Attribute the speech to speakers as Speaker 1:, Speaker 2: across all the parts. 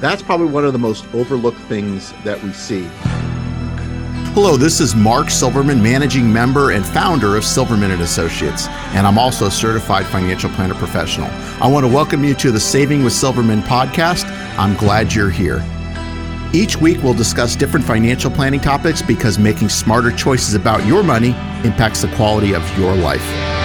Speaker 1: That's probably one of the most overlooked things that we see.
Speaker 2: Hello, this is Mark Silverman, managing member and founder of Silverman and Associates, and I'm also a certified financial planner professional. I want to welcome you to the Saving with Silverman podcast. I'm glad you're here. Each week, we'll discuss different financial planning topics because making smarter choices about your money impacts the quality of your life.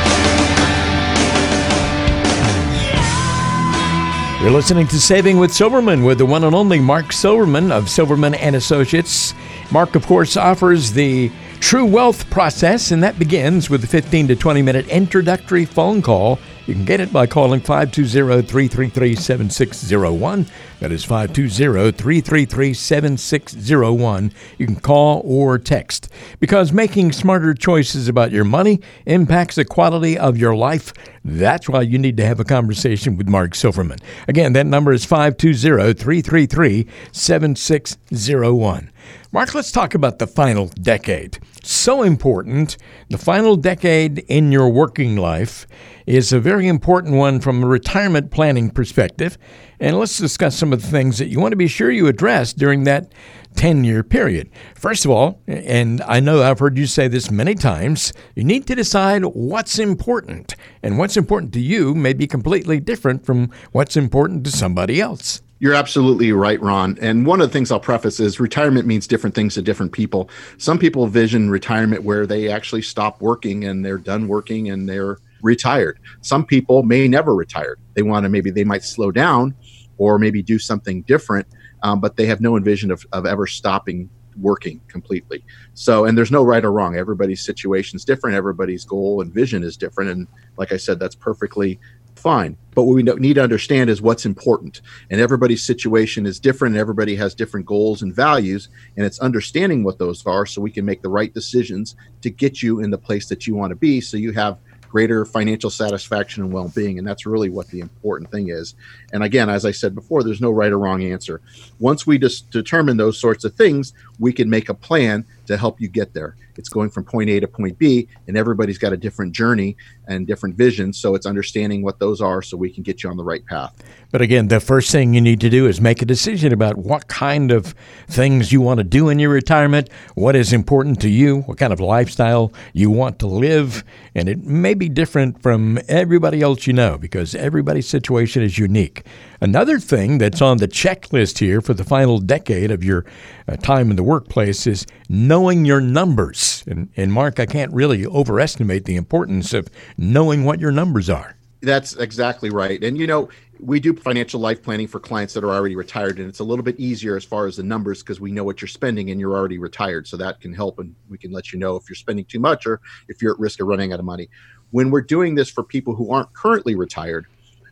Speaker 3: You're listening to Saving with Silverman with the one and only Mark Silverman of Silverman and Associates. Mark, of course, offers the True Wealth process, and that begins with a 15 to 20 minute introductory phone call you can get it by calling 520 333 7601. That is 520 333 7601. You can call or text because making smarter choices about your money impacts the quality of your life. That's why you need to have a conversation with Mark Silverman. Again, that number is 520 333 7601. Mark, let's talk about the final decade. So important. The final decade in your working life is a very important one from a retirement planning perspective. And let's discuss some of the things that you want to be sure you address during that 10 year period. First of all, and I know I've heard you say this many times, you need to decide what's important. And what's important to you may be completely different from what's important to somebody else.
Speaker 1: You're absolutely right, Ron. And one of the things I'll preface is retirement means different things to different people. Some people vision retirement where they actually stop working and they're done working and they're retired. Some people may never retire. They want to maybe they might slow down or maybe do something different, um, but they have no envision of, of ever stopping working completely. So, and there's no right or wrong. Everybody's situation is different. Everybody's goal and vision is different. And like I said, that's perfectly fine. But what we need to understand is what's important. And everybody's situation is different. And everybody has different goals and values. And it's understanding what those are so we can make the right decisions to get you in the place that you want to be so you have greater financial satisfaction and well-being and that's really what the important thing is. And again as i said before there's no right or wrong answer. Once we just determine those sorts of things we can make a plan to help you get there it's going from point a to point b and everybody's got a different journey and different visions so it's understanding what those are so we can get you on the right path
Speaker 3: but again the first thing you need to do is make a decision about what kind of things you want to do in your retirement what is important to you what kind of lifestyle you want to live and it may be different from everybody else you know because everybody's situation is unique. Another thing that's on the checklist here for the final decade of your uh, time in the workplace is knowing your numbers. And, and Mark, I can't really overestimate the importance of knowing what your numbers are.
Speaker 1: That's exactly right. And you know, we do financial life planning for clients that are already retired and it's a little bit easier as far as the numbers because we know what you're spending and you're already retired so that can help and we can let you know if you're spending too much or if you're at risk of running out of money when we're doing this for people who aren't currently retired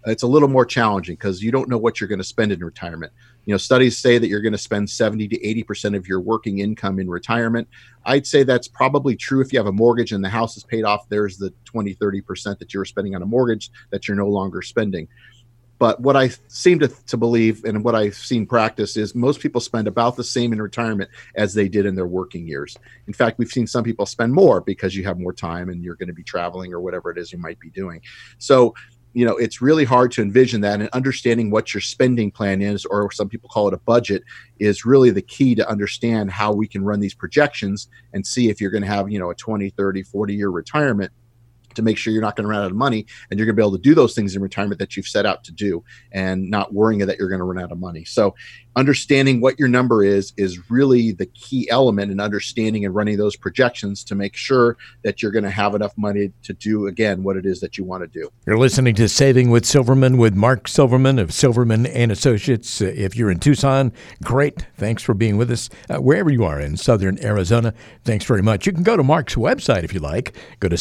Speaker 1: it's a little more challenging because you don't know what you're going to spend in retirement you know studies say that you're going to spend 70 to 80 percent of your working income in retirement i'd say that's probably true if you have a mortgage and the house is paid off there's the 20 30 percent that you're spending on a mortgage that you're no longer spending but what I seem to, to believe and what I've seen practice is most people spend about the same in retirement as they did in their working years. In fact, we've seen some people spend more because you have more time and you're going to be traveling or whatever it is you might be doing. So, you know, it's really hard to envision that and understanding what your spending plan is, or some people call it a budget, is really the key to understand how we can run these projections and see if you're going to have, you know, a 20, 30, 40 year retirement to make sure you're not going to run out of money and you're going to be able to do those things in retirement that you've set out to do and not worrying that you're going to run out of money. So understanding what your number is is really the key element in understanding and running those projections to make sure that you're going to have enough money to do again what it is that you want to do.
Speaker 3: You're listening to Saving with Silverman with Mark Silverman of Silverman and Associates. If you're in Tucson, great. Thanks for being with us. Uh, wherever you are in southern Arizona, thanks very much. You can go to Mark's website if you like. Go to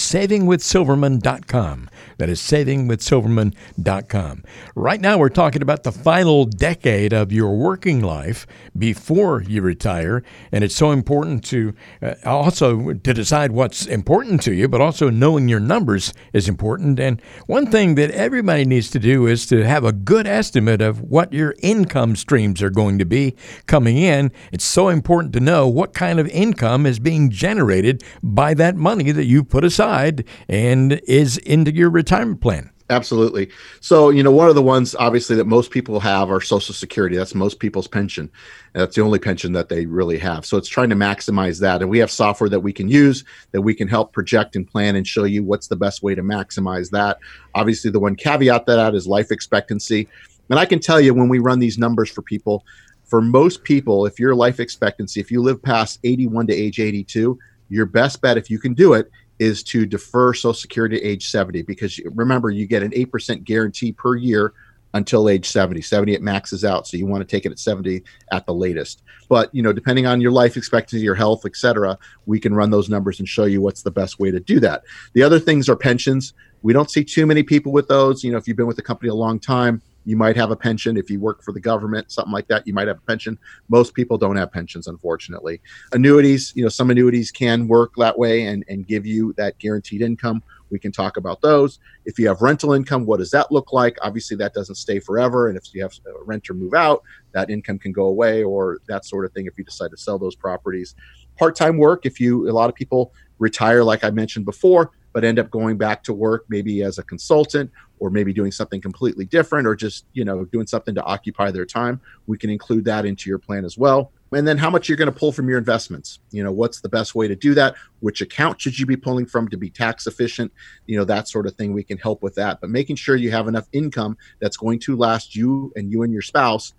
Speaker 3: savingwithsilverman.com. That is savingwithsilverman.com. Right now we're talking about the final decade of your working life before you retire. And it's so important to uh, also to decide what's important to you, but also knowing your numbers is important. And one thing that everybody needs to do is to have a good estimate of what your income streams are going to be coming in. It's so important to know what kind of income is being generated by that money that you put aside and is into your retirement plan.
Speaker 1: Absolutely. So, you know, one of the ones obviously that most people have are Social Security. That's most people's pension. That's the only pension that they really have. So, it's trying to maximize that. And we have software that we can use that we can help project and plan and show you what's the best way to maximize that. Obviously, the one caveat to is life expectancy. And I can tell you when we run these numbers for people, for most people, if your life expectancy, if you live past 81 to age 82, your best bet, if you can do it, is to defer Social Security to age 70 because remember, you get an 8% guarantee per year until age 70 70 it maxes out so you want to take it at 70 at the latest. But you know depending on your life expectancy your health etc we can run those numbers and show you what's the best way to do that. The other things are pensions. We don't see too many people with those. You know if you've been with the company a long time you might have a pension. If you work for the government something like that you might have a pension. Most people don't have pensions unfortunately. Annuities you know some annuities can work that way and, and give you that guaranteed income. We can talk about those. If you have rental income what does that look like? Obviously that doesn't stay forever and if you have a renter move out that income can go away or that sort of thing if you decide to sell those properties. Part-time work if you a lot of people retire like i mentioned before but end up going back to work maybe as a consultant or maybe doing something completely different or just you know doing something to occupy their time we can include that into your plan as well. And then how much you're going to pull from your investments? You know what's the best way to do that? Which account should you be pulling from to be tax efficient? You know that sort of thing we can help with that. But making sure you have enough income that's going to last you and you and your spouse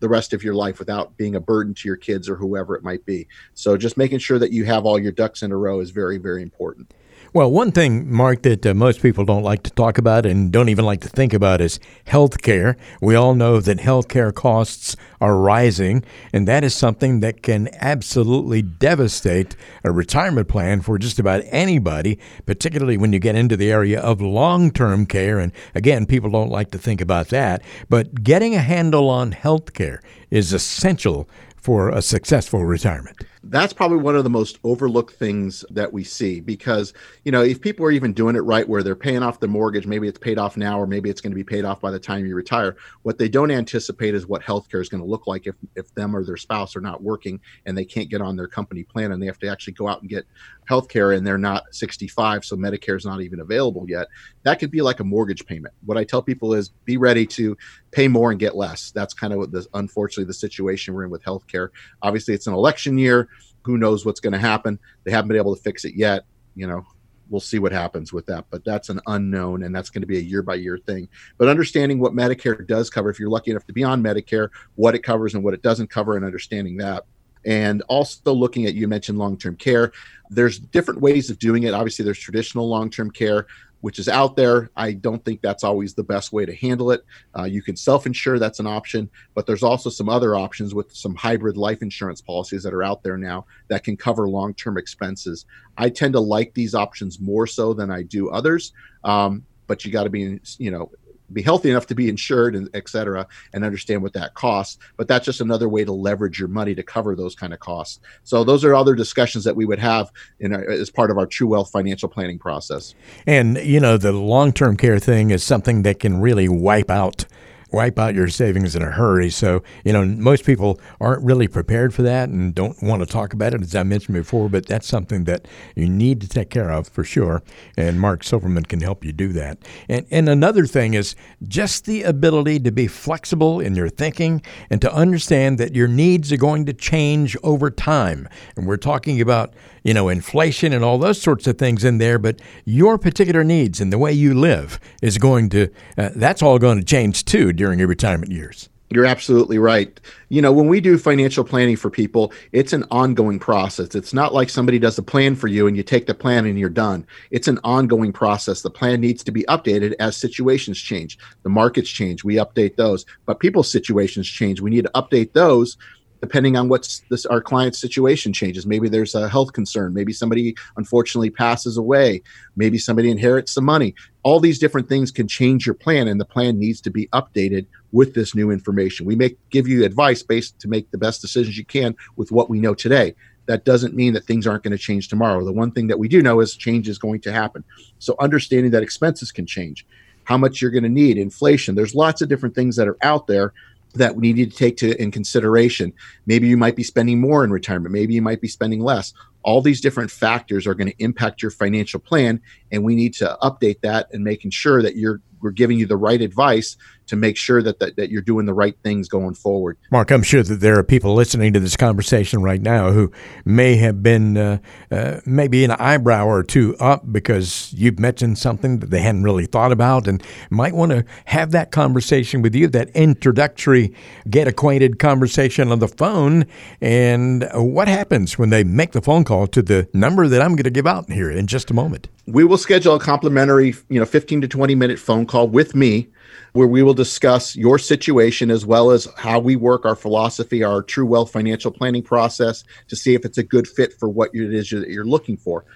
Speaker 1: the rest of your life without being a burden to your kids or whoever it might be. So just making sure that you have all your ducks in a row is very very important
Speaker 3: well, one thing, Mark, that uh, most people don't like to talk about and don't even like to think about is health care. We all know that health care costs are rising, and that is something that can absolutely devastate a retirement plan for just about anybody, particularly when you get into the area of long term care. And again, people don't like to think about that. But getting a handle on health care is essential for a successful retirement
Speaker 1: that's probably one of the most overlooked things that we see because you know if people are even doing it right where they're paying off the mortgage maybe it's paid off now or maybe it's going to be paid off by the time you retire what they don't anticipate is what healthcare is going to look like if if them or their spouse are not working and they can't get on their company plan and they have to actually go out and get healthcare and they're not 65 so medicare is not even available yet. That could be like a mortgage payment. What i tell people is be ready to pay more and get less. That's kind of what the unfortunately the situation we're in with healthcare. Obviously it's an election year who knows what's going to happen? They haven't been able to fix it yet. You know, we'll see what happens with that. But that's an unknown, and that's going to be a year by year thing. But understanding what Medicare does cover, if you're lucky enough to be on Medicare, what it covers and what it doesn't cover, and understanding that. And also looking at, you mentioned long term care. There's different ways of doing it. Obviously, there's traditional long term care which is out there. I don't think that's always the best way to handle it. Uh, you can self insure, that's an option, but there's also some other options with some hybrid life insurance policies that are out there now that can cover long term expenses. I tend to like these options more so than I do others. Um, but you got to be, you know, be healthy enough to be insured and et cetera and understand what that costs. But that's just another way to leverage your money to cover those kind of costs. So those are other discussions that we would have in our, as part of our true wealth financial planning process.
Speaker 3: And you know the long-term care thing is something that can really wipe out wipe out your savings in a hurry. So, you know, most people aren't really prepared for that and don't want to talk about it, as I mentioned before, but that's something that you need to take care of for sure. And Mark Silverman can help you do that. And, and another thing is just the ability to be flexible in your thinking and to understand that your needs are going to change over time. And we're talking about, you know, inflation and all those sorts of things in there, but your particular needs and the way you live is going to, uh, that's all going to change too during your retirement years.
Speaker 1: You're absolutely right. You know, when we do financial planning for people, it's an ongoing process. It's not like somebody does a plan for you and you take the plan and you're done. It's an ongoing process. The plan needs to be updated as situations change. The markets change, we update those. But people's situations change. We need to update those depending on what's this our client's situation changes. Maybe there's a health concern. Maybe somebody unfortunately passes away. Maybe somebody inherits some money. All these different things can change your plan and the plan needs to be updated with this new information. We make give you advice based to make the best decisions you can with what we know today. That doesn't mean that things aren't going to change tomorrow. The one thing that we do know is change is going to happen. So understanding that expenses can change. How much you're going to need inflation there's lots of different things that are out there that we need to take to in consideration. Maybe you might be spending more in retirement. Maybe you might be spending less. All these different factors are going to impact your financial plan, and we need to update that and making sure that you're we're giving you the right advice to make sure that, that, that you're doing the right things going forward.
Speaker 3: Mark, I'm sure that there are people listening to this conversation right now who may have been uh, uh, maybe an eyebrow or two up because you've mentioned something that they hadn't really thought about and might want to have that conversation with you, that introductory, get acquainted conversation on the phone. And what happens when they make the phone call to the number that I'm going to give out here in just a moment?
Speaker 1: We will schedule a complimentary, you know, 15 to 20 minute phone call with me where we will discuss your situation as well as how we work our philosophy, our true wealth financial planning process to see if it's a good fit for what it is that you're looking for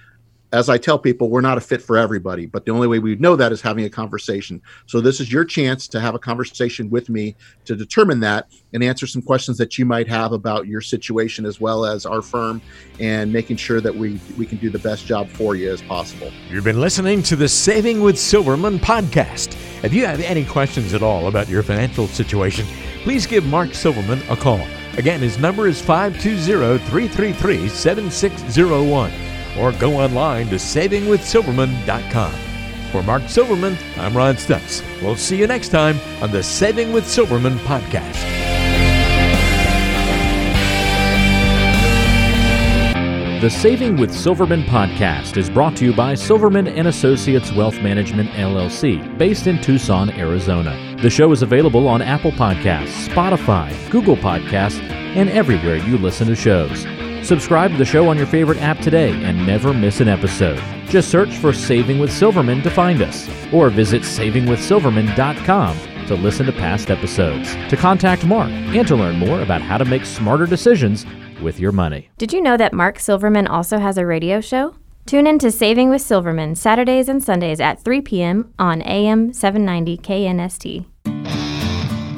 Speaker 1: as I tell people, we're not a fit for everybody, but the only way we know that is having a conversation. So this is your chance to have a conversation with me to determine that and answer some questions that you might have about your situation as well as our firm and making sure that we we can do the best job for you as possible.
Speaker 3: You've been listening to the Saving with Silverman podcast. If you have any questions at all about your financial situation, please give Mark Silverman a call. Again, his number is 520 333 7601 or go online to savingwithsilverman.com. For Mark Silverman, I'm Ron Stutz. We'll see you next time on the Saving with Silverman podcast.
Speaker 4: The Saving with Silverman podcast is brought to you by Silverman and Associates Wealth Management LLC, based in Tucson, Arizona. The show is available on Apple Podcasts, Spotify, Google Podcasts, and everywhere you listen to shows. Subscribe to the show on your favorite app today and never miss an episode. Just search for Saving with Silverman to find us, or visit savingwithsilverman.com to listen to past episodes, to contact Mark, and to learn more about how to make smarter decisions with your money.
Speaker 5: Did you know that Mark Silverman also has a radio show? Tune in to Saving with Silverman Saturdays and Sundays at 3 p.m. on AM 790 KNST.